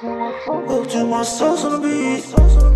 Hooked to my sauce on the beat.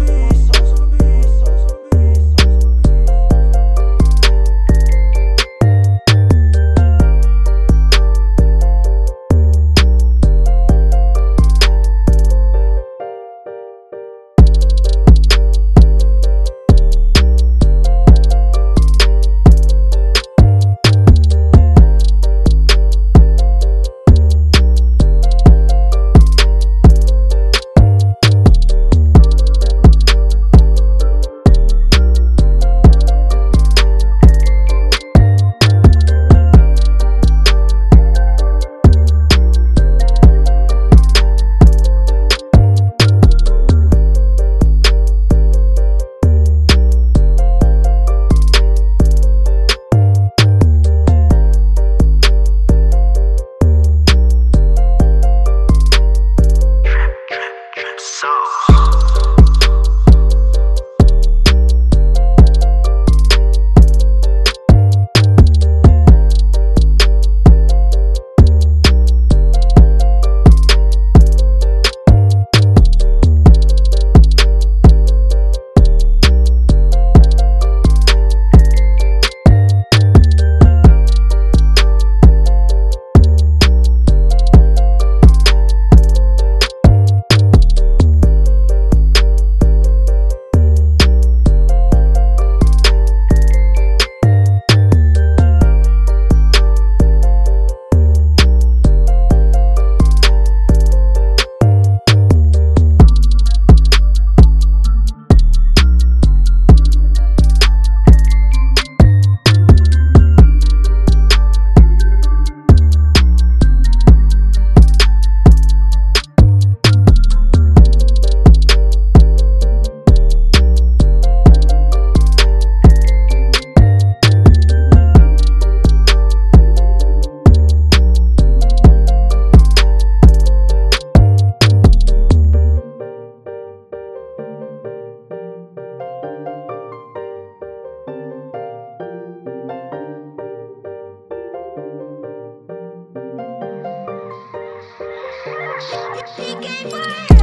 He gave